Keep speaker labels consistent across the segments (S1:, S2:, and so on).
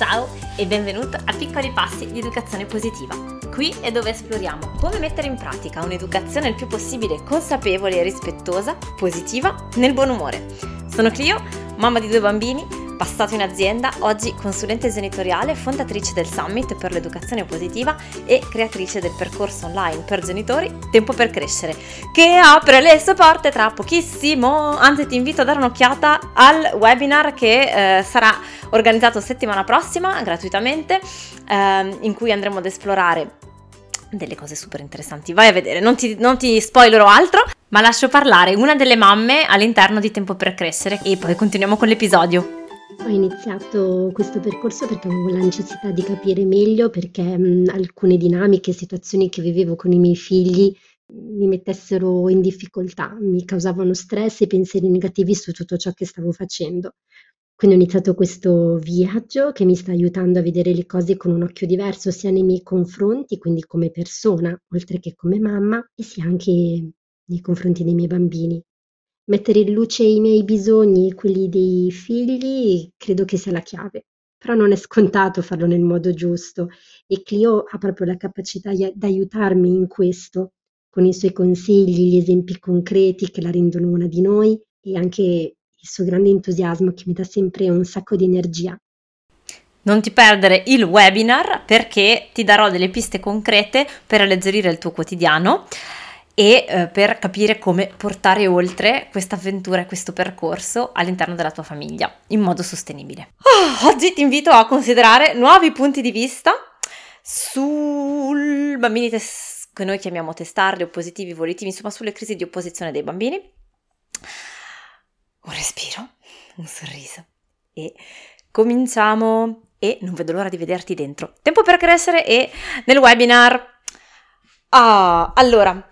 S1: Ciao e benvenuto a Piccoli Passi di Educazione Positiva. Qui è dove esploriamo come mettere in pratica un'educazione il più possibile consapevole e rispettosa, positiva, nel buon umore. Sono Clio, mamma di due bambini passato in azienda, oggi consulente genitoriale, fondatrice del Summit per l'educazione positiva e creatrice del percorso online per genitori Tempo per crescere, che apre le sue porte tra pochissimo. Anzi, ti invito a dare un'occhiata al webinar che eh, sarà organizzato settimana prossima gratuitamente, eh, in cui andremo ad esplorare delle cose super interessanti. Vai a vedere, non ti, non ti spoilerò altro, ma lascio parlare una delle mamme all'interno di Tempo per crescere e poi continuiamo con l'episodio.
S2: Ho iniziato questo percorso perché avevo la necessità di capire meglio perché mh, alcune dinamiche, situazioni che vivevo con i miei figli mi mettessero in difficoltà, mi causavano stress e pensieri negativi su tutto ciò che stavo facendo. Quindi ho iniziato questo viaggio che mi sta aiutando a vedere le cose con un occhio diverso sia nei miei confronti, quindi come persona, oltre che come mamma, e sia anche nei confronti dei miei bambini. Mettere in luce i miei bisogni e quelli dei figli credo che sia la chiave, però non è scontato farlo nel modo giusto. E Clio ha proprio la capacità di aiutarmi in questo, con i suoi consigli, gli esempi concreti che la rendono una di noi e anche il suo grande entusiasmo che mi dà sempre un sacco di energia.
S1: Non ti perdere il webinar perché ti darò delle piste concrete per alleggerire il tuo quotidiano e eh, per capire come portare oltre questa avventura e questo percorso all'interno della tua famiglia in modo sostenibile. Oh, oggi ti invito a considerare nuovi punti di vista sul bambini tes- che noi chiamiamo testardi, oppositivi, volitivi, insomma sulle crisi di opposizione dei bambini. Un respiro, un sorriso e cominciamo e non vedo l'ora di vederti dentro. Tempo per crescere e nel webinar. Ah, allora,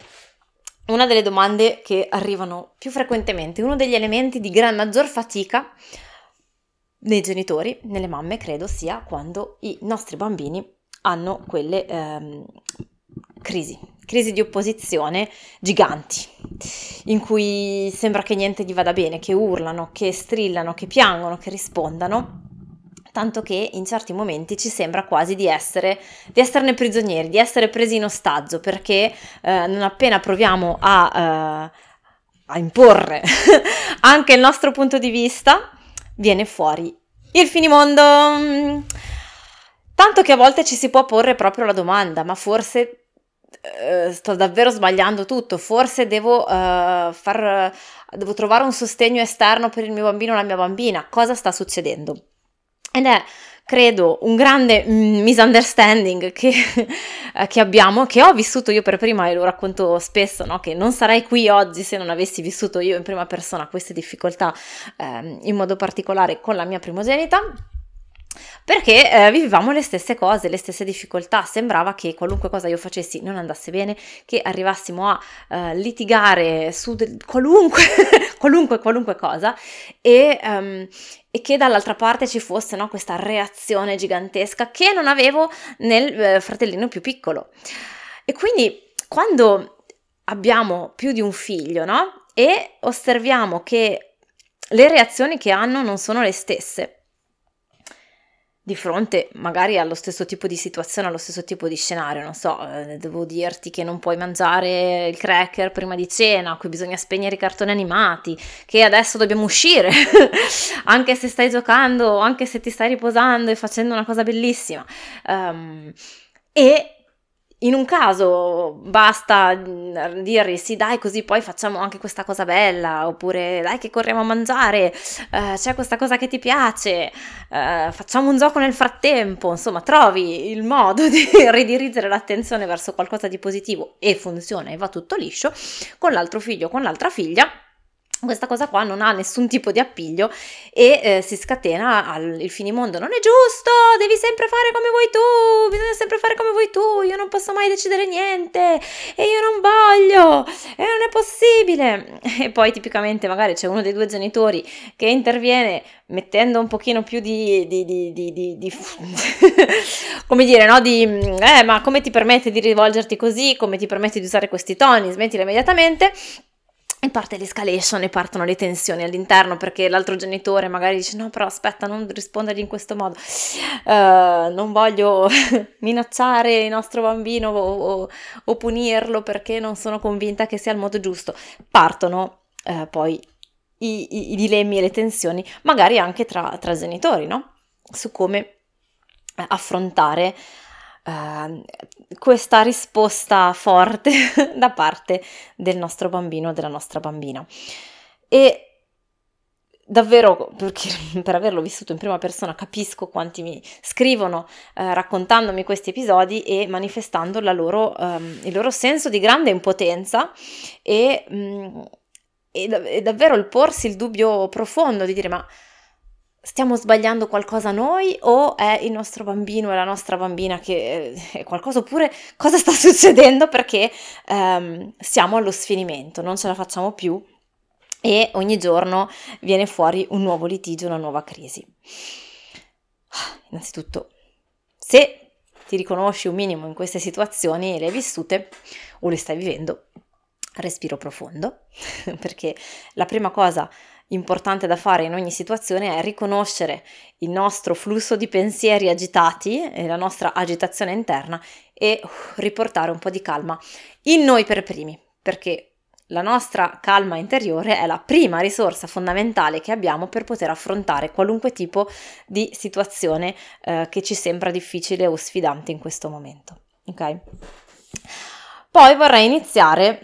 S1: una delle domande che arrivano più frequentemente, uno degli elementi di gran maggior fatica nei genitori, nelle mamme, credo sia quando i nostri bambini hanno quelle ehm, crisi, crisi di opposizione giganti, in cui sembra che niente gli vada bene, che urlano, che strillano, che piangono, che rispondano tanto che in certi momenti ci sembra quasi di, essere, di esserne prigionieri, di essere presi in ostaggio, perché eh, non appena proviamo a, eh, a imporre anche il nostro punto di vista, viene fuori il finimondo. Tanto che a volte ci si può porre proprio la domanda, ma forse Uh, sto davvero sbagliando tutto, forse devo, uh, far, devo trovare un sostegno esterno per il mio bambino o la mia bambina. Cosa sta succedendo? Ed è, credo, un grande mm, misunderstanding che, che, abbiamo, che ho vissuto io per prima e lo racconto spesso, no? che non sarei qui oggi se non avessi vissuto io in prima persona queste difficoltà, eh, in modo particolare con la mia primogenita perché eh, vivevamo le stesse cose, le stesse difficoltà, sembrava che qualunque cosa io facessi non andasse bene, che arrivassimo a eh, litigare su de- qualunque, qualunque, qualunque cosa e, um, e, che dall'altra parte ci fosse no, questa reazione gigantesca che non avevo nel eh, fratellino più piccolo. E quindi quando abbiamo più di un figlio, no? E osserviamo che le reazioni che hanno non sono le stesse di fronte magari allo stesso tipo di situazione, allo stesso tipo di scenario, non so, eh, devo dirti che non puoi mangiare il cracker prima di cena, qui bisogna spegnere i cartoni animati, che adesso dobbiamo uscire, anche se stai giocando, anche se ti stai riposando e facendo una cosa bellissima. Um, e in un caso basta mm, dirgli sì dai così poi facciamo anche questa cosa bella oppure dai che corriamo a mangiare uh, c'è questa cosa che ti piace uh, facciamo un gioco nel frattempo insomma trovi il modo di ridirigere l'attenzione verso qualcosa di positivo e funziona e va tutto liscio con l'altro figlio con l'altra figlia questa cosa qua non ha nessun tipo di appiglio e eh, si scatena al, il finimondo. Non è giusto, devi sempre fare come vuoi tu, bisogna sempre fare come vuoi tu, io non posso mai decidere niente e io non voglio e non è possibile. E poi tipicamente magari c'è uno dei due genitori che interviene mettendo un pochino più di, di, di, di come dire, no? Di, eh, ma come ti permette di rivolgerti così, come ti permette di usare questi toni, smettila immediatamente e parte l'escalation e partono le tensioni all'interno perché l'altro genitore magari dice no però aspetta non rispondergli in questo modo uh, non voglio minacciare il nostro bambino o, o, o, punirlo perché non sono convinta che sia il modo giusto partono uh, poi i, i, i, dilemmi e le tensioni magari anche tra, tra genitori no? su come affrontare uh, questa risposta forte da parte del nostro bambino o della nostra bambina. E davvero, perché per averlo vissuto in prima persona, capisco quanti mi scrivono eh, raccontandomi questi episodi e manifestando loro, um, il loro senso di grande impotenza e, um, e, e davvero il porsi il dubbio profondo di dire ma stiamo sbagliando qualcosa noi o è il nostro bambino e la nostra bambina che eh, è qualcosa oppure cosa sta succedendo perché um, siamo allo sfinimento, non ce la facciamo più e ogni giorno viene fuori un nuovo litigio, una nuova crisi. Innanzitutto, se ti riconosci un minimo in queste situazioni e le hai vissute o le stai vivendo, respiro profondo, perché la prima cosa importante da fare in ogni situazione è riconoscere il nostro flusso di pensieri agitati e la nostra agitazione interna e uh, riportare un po' di calma in noi per primi, perché la nostra calma interiore è la prima risorsa fondamentale che abbiamo per poter affrontare qualunque tipo di situazione eh, che ci sembra difficile o sfidante in questo momento. Ok? Poi vorrei iniziare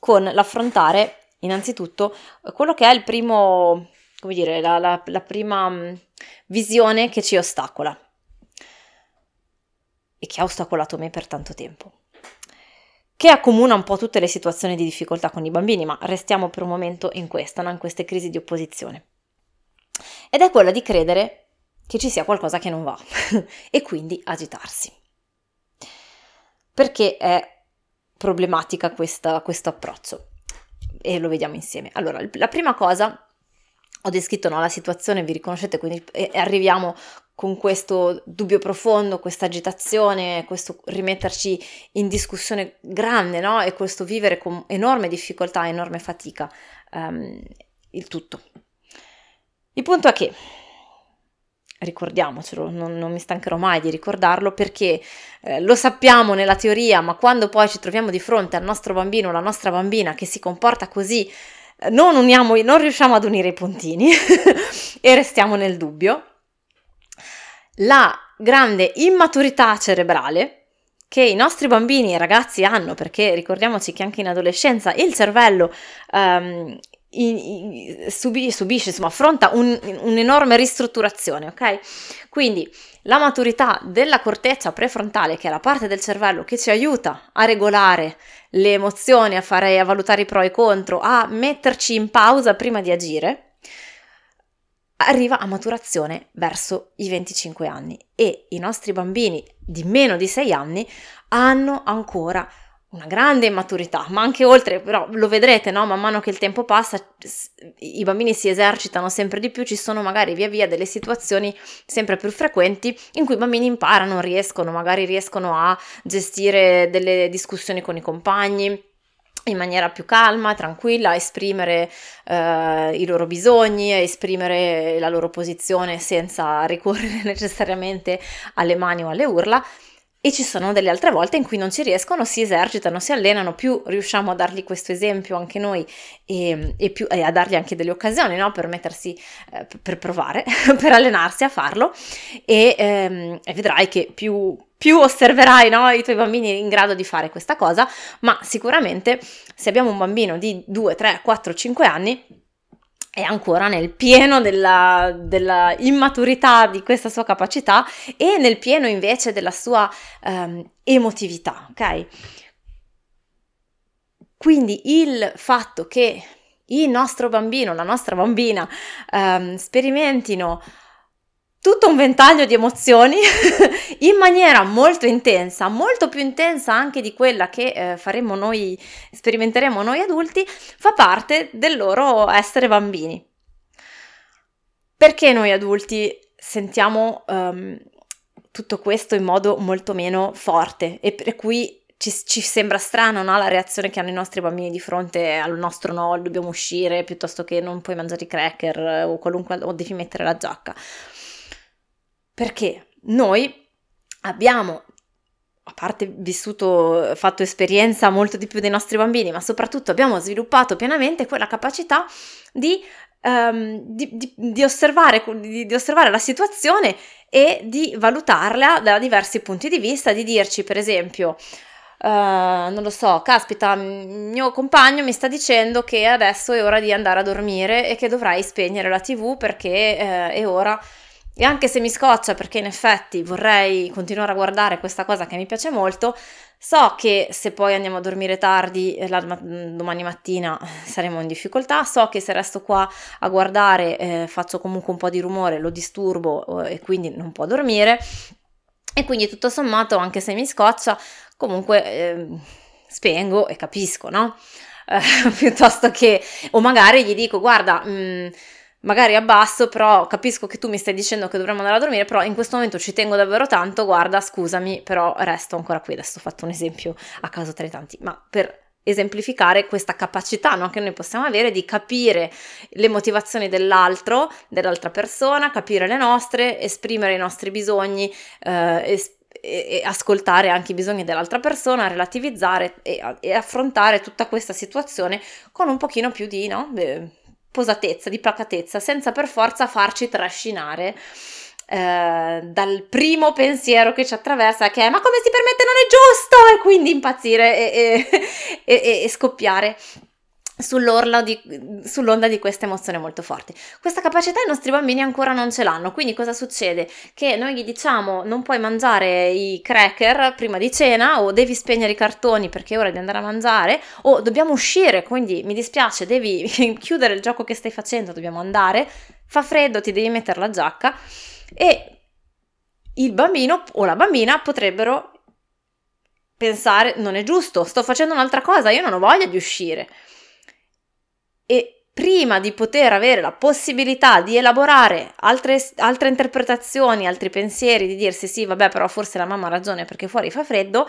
S1: con l'affrontare innanzitutto quello che è il primo, come dire, la, la, la prima mm, visione che ci ostacola e che ha ostacolato me per tanto tempo che accomuna un po' tutte le situazioni di difficoltà con i bambini, ma restiamo per un momento in questa, in queste crisi di opposizione. Ed è quella di credere che ci sia qualcosa che non va e quindi agitarsi. Perché è problematica questa, questo approccio? E lo vediamo insieme. Allora, la prima cosa, ho descritto no, la situazione, vi riconoscete, quindi arriviamo con questo dubbio profondo, questa agitazione, questo rimetterci in discussione grande, no? E questo vivere con enorme difficoltà, enorme fatica, um, il tutto. Il punto è che ricordiamocelo, non, non, mi stancherò mai di ricordarlo perché eh, lo sappiamo nella teoria, ma quando poi ci troviamo di fronte al nostro bambino o alla nostra bambina che si comporta così, eh, non, uniamo, non riusciamo ad unire i puntini e restiamo nel dubbio. La grande immaturità cerebrale che i nostri bambini e ragazzi hanno, perché ricordiamoci che anche in adolescenza il cervello um, subi, subisce, insomma, affronta un, un'enorme ristrutturazione, ok? Quindi la maturità della corteccia prefrontale, che è la parte del cervello che ci aiuta a regolare le emozioni, a, fare, a valutare i pro e i contro, a metterci in pausa prima di agire, arriva a maturazione verso i 25 anni e i nostri bambini di meno di 6 anni hanno ancora una grande immaturità, ma anche oltre, però lo vedrete, no? Man mano che il tempo passa, i bambini si esercitano sempre di più, ci sono magari via via delle situazioni sempre più frequenti in cui i bambini imparano, riescono, magari riescono a gestire delle discussioni con i compagni, in maniera più calma, tranquilla, esprimere eh, i loro bisogni, esprimere la loro posizione senza ricorrere necessariamente alle mani o alle urla e ci sono delle altre volte in cui non ci riescono, si esercitano, si allenano, più riusciamo a dargli questo esempio anche noi e, e, più, e a dargli anche delle occasioni no? per mettersi, eh, per provare, per allenarsi a farlo. E, ehm, e vedrai che più, più osserverai no, i tuoi bambini in grado di fare questa cosa, ma sicuramente se abbiamo un bambino di 2, 3, 4, 5 anni, è ancora nel pieno della, della, immaturità di questa sua capacità e nel pieno invece della sua um, emotività, ok? Quindi il fatto che il nostro bambino, la nostra bambina um, sperimentino tutto un ventaglio di emozioni in maniera molto intensa, molto più intensa anche di quella che eh, faremo noi, sperimenteremo noi adulti, fa parte del loro essere bambini. Perché noi adulti sentiamo um, tutto questo in modo molto meno forte e per cui ci, ci, sembra strano no? la reazione che hanno i nostri bambini di fronte al nostro no, dobbiamo uscire piuttosto che non puoi mangiare i cracker eh, o qualunque o devi mettere la giacca. Perché noi abbiamo a parte vissuto, fatto esperienza molto di più dei nostri bambini, ma soprattutto abbiamo sviluppato pienamente quella capacità di, um, di, di, di osservare, osservare, la situazione e di valutarla da diversi punti di vista, di dirci per esempio, uh, non lo so, caspita, mio compagno mi sta dicendo che adesso è ora di andare a dormire e che dovrai spegnere la tv perché uh, è ora e anche se mi scoccia perché in effetti vorrei continuare a guardare questa cosa che mi piace molto, so che se poi andiamo a dormire tardi eh, la, domani mattina saremo in difficoltà, so che se resto qua a guardare eh, faccio comunque un po' di rumore, lo disturbo eh, e quindi non può dormire. E quindi tutto sommato, anche se mi scoccia, comunque eh, spengo e capisco, no? Eh, piuttosto che, o magari gli dico, guarda, mh, mm, magari abbasso, però capisco che tu mi stai dicendo che dovremmo andare a dormire, però in questo momento ci tengo davvero tanto, guarda, scusami, però resto ancora qui. Adesso ho fatto un esempio a caso tra i tanti, ma per esemplificare questa capacità no, che noi possiamo avere di capire le motivazioni dell'altro, dell'altra persona, capire le nostre, esprimere i nostri bisogni, eh, es- e, ascoltare anche i bisogni dell'altra persona, relativizzare e, e, affrontare tutta questa situazione con un pochino più di no, posatezza, di placatezza, senza per forza farci trascinare eh, dal primo pensiero che ci attraversa, che è ma come si permette non è giusto, e quindi impazzire e, e, e, e scoppiare di, sull'onda di questa emozione molto forte. Questa capacità i nostri bambini ancora non ce l'hanno, quindi cosa succede? Che noi gli diciamo non puoi mangiare i cracker prima di cena o devi spegnere i cartoni perché è ora di andare a mangiare o dobbiamo uscire, quindi mi dispiace, devi chiudere il gioco che stai facendo, dobbiamo andare, fa freddo, ti devi mettere la giacca e il bambino o la bambina potrebbero pensare non è giusto, sto facendo un'altra cosa, io non ho voglia di uscire e prima di poter avere la possibilità di elaborare altre, altre interpretazioni, altri pensieri, di dirsi sì, vabbè, però forse la mamma ha ragione perché fuori fa freddo,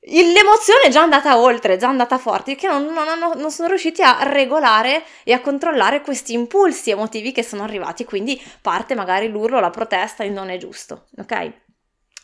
S1: l'emozione è già andata oltre, è già andata forte, che non, non, hanno, non, sono riusciti a regolare e a controllare questi impulsi emotivi che sono arrivati, quindi parte magari l'urlo, la protesta, il non è giusto, ok?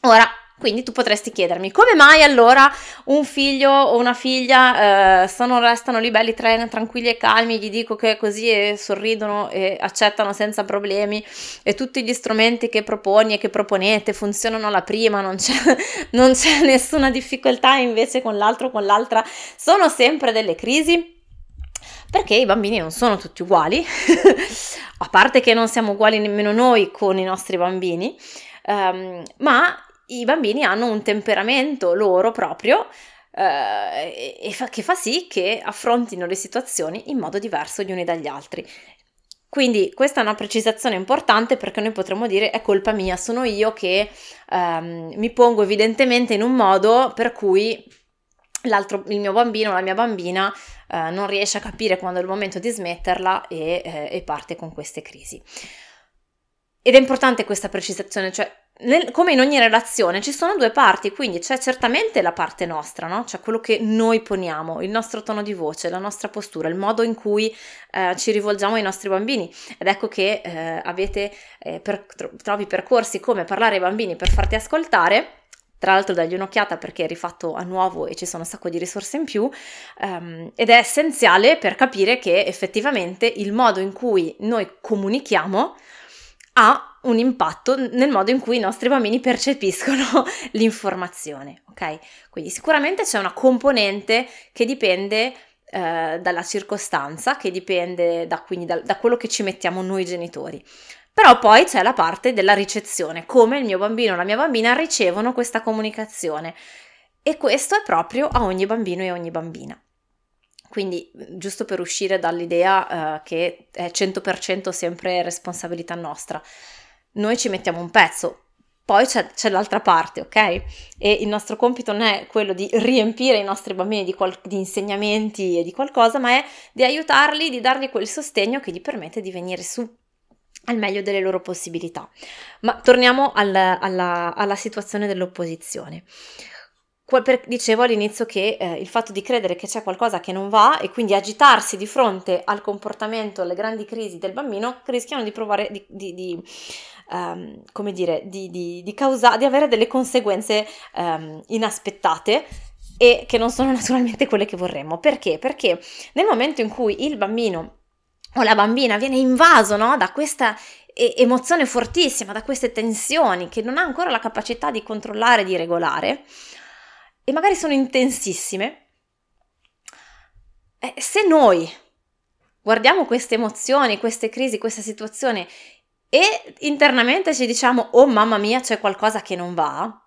S1: Ora, quindi tu potresti chiedermi come mai allora un figlio o una figlia eh, sono, restano lì belli tra- tranquilli e calmi, gli dico che così e sorridono e accettano senza problemi e tutti gli strumenti che proponi e che proponete funzionano alla prima, non c'è, non c'è nessuna difficoltà invece con l'altro o con l'altra sono sempre delle crisi? Perché i bambini non sono tutti uguali, a parte che non siamo uguali nemmeno noi con i nostri bambini, um, ma i bambini hanno un temperamento loro proprio eh, e fa, che fa sì che affrontino le situazioni in modo diverso gli uni dagli altri. Quindi questa è una precisazione importante perché noi potremmo dire è colpa mia, sono io che ehm, mi pongo evidentemente in un modo per cui il mio bambino o la mia bambina eh, non riesce a capire quando è il momento di smetterla e, eh, e parte con queste crisi. Ed è importante questa precisazione, cioè nel, come in ogni relazione ci sono due parti, quindi c'è certamente la parte nostra, no? cioè quello che noi poniamo, il nostro tono di voce, la nostra postura, il modo in cui eh, ci rivolgiamo ai nostri bambini. Ed ecco che eh, avete eh, per, trovi percorsi come parlare ai bambini per farti ascoltare. Tra l'altro dagli un'occhiata perché è rifatto a nuovo e ci sono un sacco di risorse in più um, ed è essenziale per capire che effettivamente il modo in cui noi comunichiamo ha un impatto nel modo in cui i nostri bambini percepiscono l'informazione, ok? Quindi sicuramente c'è una componente che dipende eh, dalla circostanza, che dipende da, da, da quello che ci mettiamo noi genitori. Però poi c'è la parte della ricezione, come il mio bambino o la mia bambina ricevono questa comunicazione. E questo è proprio a ogni bambino e ogni bambina. Quindi, giusto per uscire dall'idea uh, che è 100% sempre responsabilità nostra, noi ci mettiamo un pezzo, poi c'è, c'è, l'altra parte, ok? E il nostro compito non è quello di riempire i nostri bambini di, qual- di, insegnamenti e di qualcosa, ma è di aiutarli, di dargli quel sostegno che gli permette di venire su al meglio delle loro possibilità. Ma torniamo al, alla, alla situazione dell'opposizione. Per, dicevo all'inizio che eh, il fatto di credere che c'è qualcosa che non va e quindi agitarsi di fronte al comportamento, alle grandi crisi del bambino, rischiano di provare di, di, di um, come dire, di, di, di, causa, di avere delle conseguenze um, inaspettate e che non sono naturalmente quelle che vorremmo. Perché? Perché nel momento in cui il bambino o la bambina viene invaso no, da questa emozione fortissima, da queste tensioni che non ha ancora la capacità di controllare, di regolare, e magari sono intensissime, eh, se noi guardiamo queste emozioni, queste crisi, questa situazione e internamente ci diciamo oh mamma mia c'è qualcosa che non va,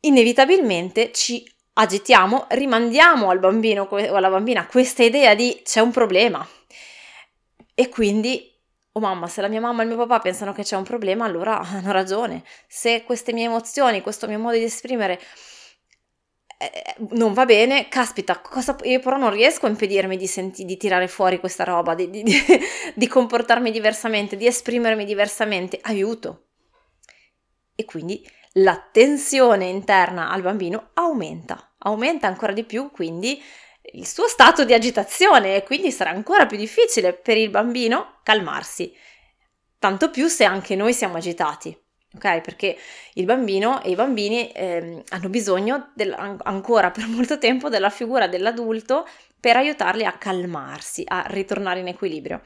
S1: inevitabilmente ci agitiamo, rimandiamo al bambino o alla bambina questa idea di c'è un problema. E quindi, oh mamma, se la mia mamma e il mio papà pensano che c'è un problema, allora hanno ragione. Se queste mie emozioni, questo mio modo di esprimere eh, non va bene, caspita, cosa, io però non riesco a impedirmi di, senti, di tirare fuori questa roba, di, di, di comportarmi diversamente, di esprimermi diversamente, aiuto. E quindi la tensione interna al bambino aumenta, aumenta ancora di più quindi il suo stato di agitazione e quindi sarà ancora più difficile per il bambino calmarsi, tanto più se anche noi siamo agitati. Ok, perché il bambino e i bambini eh, hanno bisogno del, ancora per molto tempo della figura dell'adulto per aiutarli a calmarsi, a ritornare in equilibrio.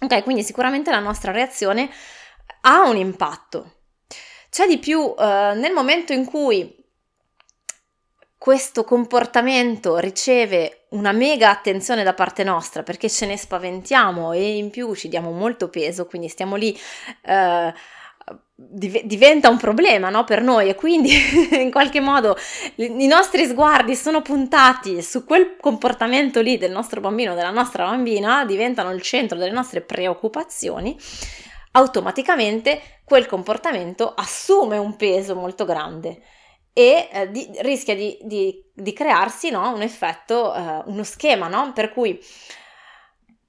S1: Ok, quindi sicuramente la nostra reazione ha un impatto, c'è di più eh, nel momento in cui questo comportamento riceve una mega attenzione da parte nostra perché ce ne spaventiamo e in più ci diamo molto peso, quindi stiamo lì. Eh, diventa un problema no, per noi e quindi in qualche modo i nostri sguardi sono puntati su quel comportamento lì del nostro bambino, della nostra bambina, diventano il centro delle nostre preoccupazioni automaticamente quel comportamento assume un peso molto grande e eh, di, rischia di, di, di, crearsi no, un effetto, eh, uno schema, no? per cui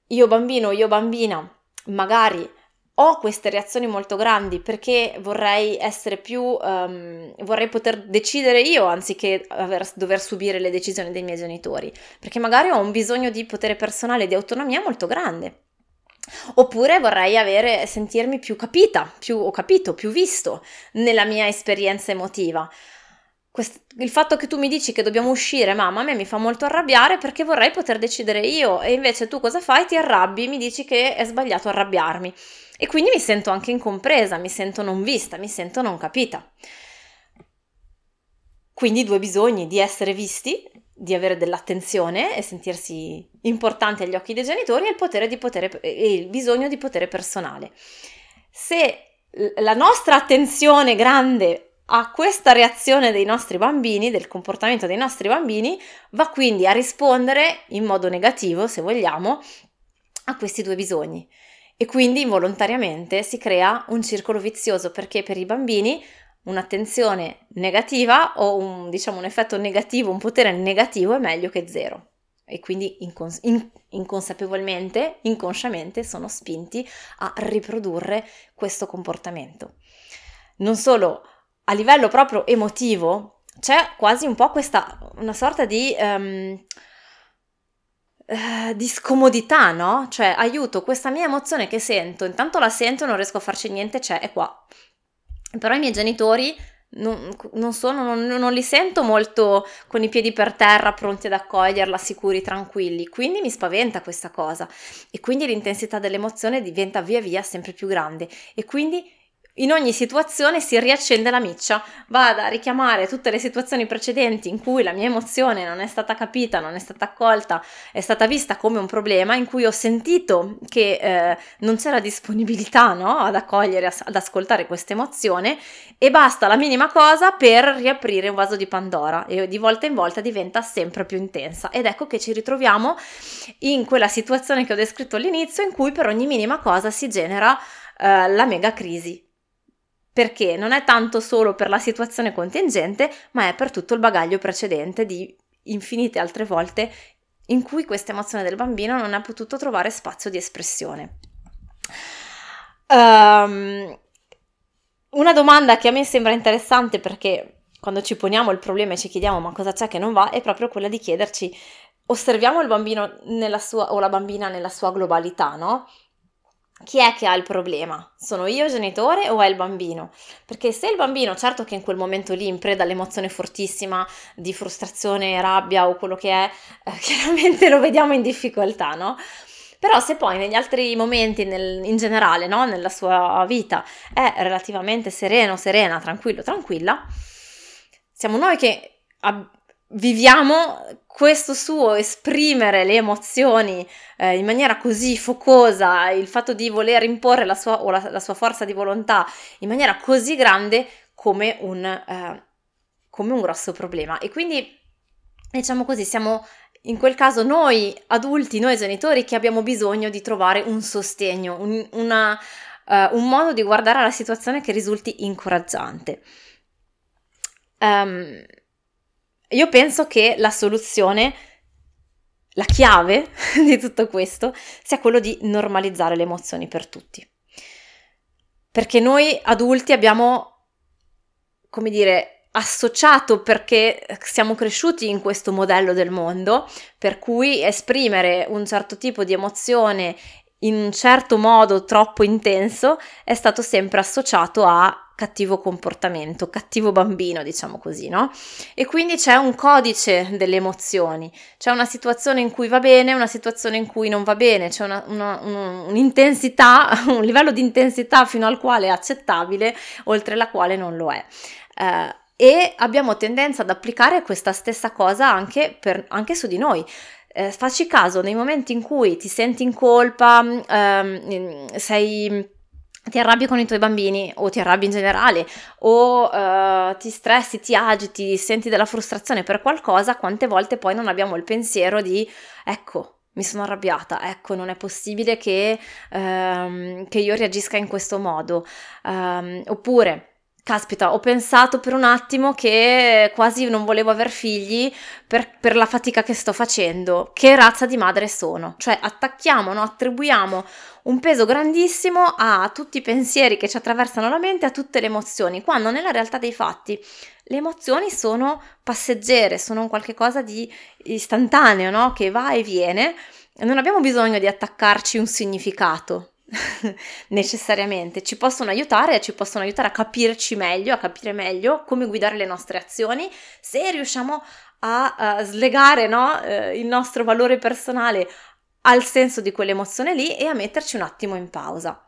S1: io bambino, io bambina, magari ho queste reazioni molto grandi perché vorrei essere più, um, vorrei poter decidere io anziché aver, dover subire le decisioni dei miei genitori, perché magari ho un bisogno di potere personale, di autonomia molto grande. Oppure vorrei avere, sentirmi più capita, più ho capito, più visto nella mia esperienza emotiva. Quest- il fatto che tu mi dici che dobbiamo uscire, mamma, a me mi fa molto arrabbiare perché vorrei poter decidere io e invece tu cosa fai? Ti arrabbi, mi dici che è sbagliato arrabbiarmi e quindi mi sento anche incompresa, mi sento non vista, mi sento non capita. Quindi due bisogni di essere visti di avere dell'attenzione e sentirsi importante agli occhi dei genitori e il, potere, e il bisogno di potere personale. Se la nostra attenzione grande a questa reazione dei nostri bambini, del comportamento dei nostri bambini, va quindi a rispondere in modo negativo, se vogliamo, a questi due bisogni. E quindi involontariamente si crea un circolo vizioso perché per i bambini un'attenzione negativa o un, diciamo, un effetto negativo, un potere negativo è meglio che zero. E quindi incons- in- inconsapevolmente, inconsciamente sono spinti a riprodurre questo comportamento. Non solo a livello proprio emotivo, c'è quasi un po' questa, una sorta di... Um, di scomodità, no? Cioè, aiuto, questa mia emozione che sento, intanto la sento, non riesco a farci niente, c'è, è qua. Però i miei genitori non, non, sono, non, non, li sento molto con i piedi per terra, pronti ad accoglierla, sicuri, tranquilli. Quindi mi spaventa questa cosa e quindi l'intensità dell'emozione diventa via via sempre più grande e quindi in ogni situazione si riaccende la miccia, vado a richiamare tutte le situazioni precedenti in cui la mia emozione non è stata capita, non è stata accolta, è stata vista come un problema, in cui ho sentito che eh, non c'era disponibilità no? ad accogliere, ad ascoltare questa emozione e basta la minima cosa per riaprire un vaso di Pandora e di volta in volta diventa sempre più intensa. Ed ecco che ci ritroviamo in quella situazione che ho descritto all'inizio in cui per ogni minima cosa si genera eh, la mega crisi perché non è tanto solo per la situazione contingente, ma è per tutto il bagaglio precedente di infinite altre volte in cui questa emozione del bambino non ha potuto trovare spazio di espressione. Um, una domanda che a me sembra interessante perché quando ci poniamo il problema e ci chiediamo ma cosa c'è che non va, è proprio quella di chiederci, osserviamo il bambino sua, o la bambina nella sua globalità, no? Chi è che ha il problema? Sono io genitore o è il bambino? Perché se il bambino, certo che in quel momento lì, in preda all'emozione fortissima di frustrazione, rabbia o quello che è, eh, chiaramente lo vediamo in difficoltà, no? Però se poi negli altri momenti, nel, in generale, no? nella sua vita, è relativamente sereno, serena, tranquillo, tranquilla, siamo noi che ab- viviamo questo suo esprimere le emozioni eh, in maniera così focosa, il fatto di voler imporre la sua, o la, la sua forza di volontà in maniera così grande come un, eh, come un grosso problema. E quindi, diciamo così, siamo in quel caso noi adulti, noi genitori, che abbiamo bisogno di trovare un sostegno, un, una, uh, un modo di guardare la situazione che risulti incoraggiante. Um, io penso che la soluzione, la chiave di tutto questo, sia quello di normalizzare le emozioni per tutti. Perché noi adulti abbiamo, come dire, associato perché siamo cresciuti in questo modello del mondo, per cui esprimere un certo tipo di emozione in un certo modo troppo intenso è stato sempre associato a cattivo comportamento, cattivo bambino, diciamo così, no? E quindi c'è un codice delle emozioni, c'è una situazione in cui va bene, una situazione in cui non va bene, c'è una, una, un, un'intensità, un livello di intensità fino al quale è accettabile, oltre la quale non lo è. Eh, e abbiamo tendenza ad applicare questa stessa cosa anche, per, anche su di noi. Eh, facci caso nei momenti in cui ti senti in colpa, ehm, sei ti arrabbi con i tuoi bambini o ti arrabbi in generale o uh, ti stressi, ti agiti, senti della frustrazione per qualcosa, quante volte poi non abbiamo il pensiero di ecco, mi sono arrabbiata, ecco, non è possibile che, um, che io reagisca in questo modo. Um, oppure Caspita, ho pensato per un attimo che quasi non volevo aver figli per, per, la fatica che sto facendo. Che razza di madre sono? Cioè attacchiamo, no? attribuiamo un peso grandissimo a tutti i pensieri che ci attraversano la mente, a tutte le emozioni, quando nella realtà dei fatti le emozioni sono passeggere, sono un qualche di istantaneo, no? che va e viene. Non abbiamo bisogno di attaccarci un significato, necessariamente, ci possono aiutare, ci possono aiutare a capirci meglio, a capire meglio come guidare le nostre azioni, se riusciamo a, a slegare no, eh, il nostro valore personale al senso di quell'emozione lì e a metterci un attimo in pausa.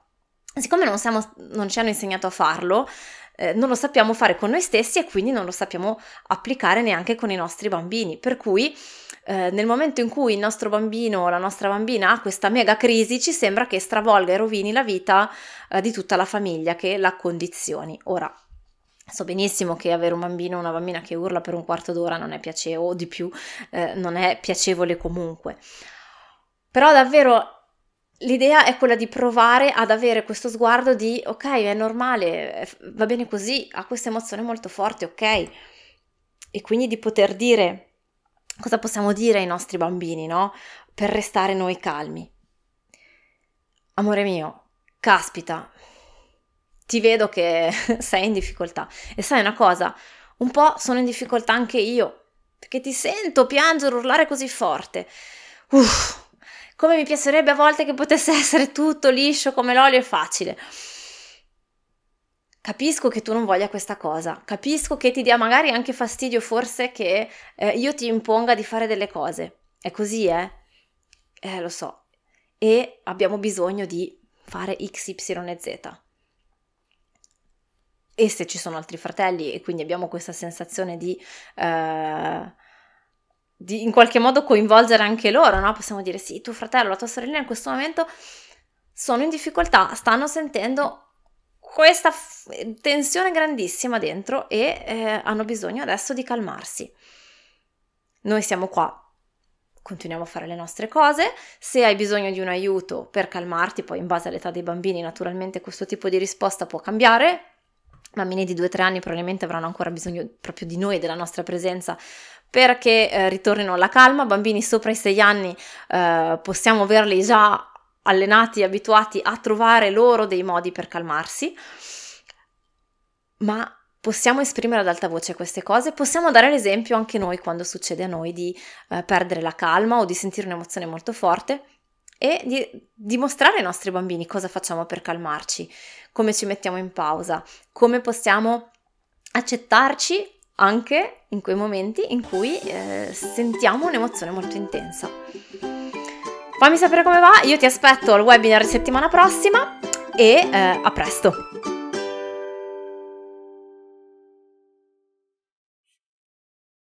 S1: Siccome non, siamo, non ci hanno insegnato a farlo, eh, non lo sappiamo fare con noi stessi e quindi non lo sappiamo applicare neanche con i nostri bambini, per cui eh, nel momento in cui il nostro bambino o la nostra bambina ha questa mega crisi, ci sembra che stravolga e rovini la vita eh, di tutta la famiglia, che la condizioni. Ora, So benissimo che avere un bambino o una bambina che urla per un quarto d'ora non è piacevole, o di più, eh, non è piacevole comunque. Però davvero l'idea è quella di provare ad avere questo sguardo di ok, è normale, va bene così, ha questa emozione molto forte, ok. E quindi di poter dire cosa possiamo dire ai nostri bambini, no? Per restare noi calmi. Amore mio, caspita, ti vedo che sei in difficoltà. E sai una cosa? Un po' sono in difficoltà anche io, perché ti sento piangere, urlare così forte. Uff, come mi piacerebbe a volte che potesse essere tutto liscio come l'olio e facile. Capisco che tu non voglia questa cosa, capisco che ti dia magari anche fastidio forse che eh, io ti imponga di fare delle cose. È così, eh? Eh, lo so. E abbiamo bisogno di fare X, Y e Z. E se ci sono altri fratelli e quindi abbiamo questa sensazione di, eh, di in qualche modo coinvolgere anche loro, no? Possiamo dire sì, tuo fratello, la tua sorellina in questo momento sono in difficoltà, stanno sentendo questa f- tensione grandissima dentro e eh, hanno bisogno adesso di calmarsi. Noi siamo qua, continuiamo a fare le nostre cose, se hai bisogno di un aiuto per calmarti, poi in base all'età dei bambini naturalmente questo tipo di risposta può cambiare, bambini di 2-3 anni probabilmente avranno ancora bisogno proprio di noi, della nostra presenza perché eh, ritornino alla calma, bambini sopra i 6 anni eh, possiamo averli già allenati, abituati a trovare loro dei modi per calmarsi, ma possiamo esprimere ad alta voce queste cose, possiamo dare l'esempio anche noi quando succede a noi di eh, perdere la calma o di sentire un'emozione molto forte e di dimostrare ai nostri bambini cosa facciamo per calmarci, come ci mettiamo in pausa, come possiamo accettarci anche in quei momenti in cui eh, sentiamo un'emozione molto intensa. Fammi sapere come va, io ti aspetto al webinar settimana prossima e eh, a presto!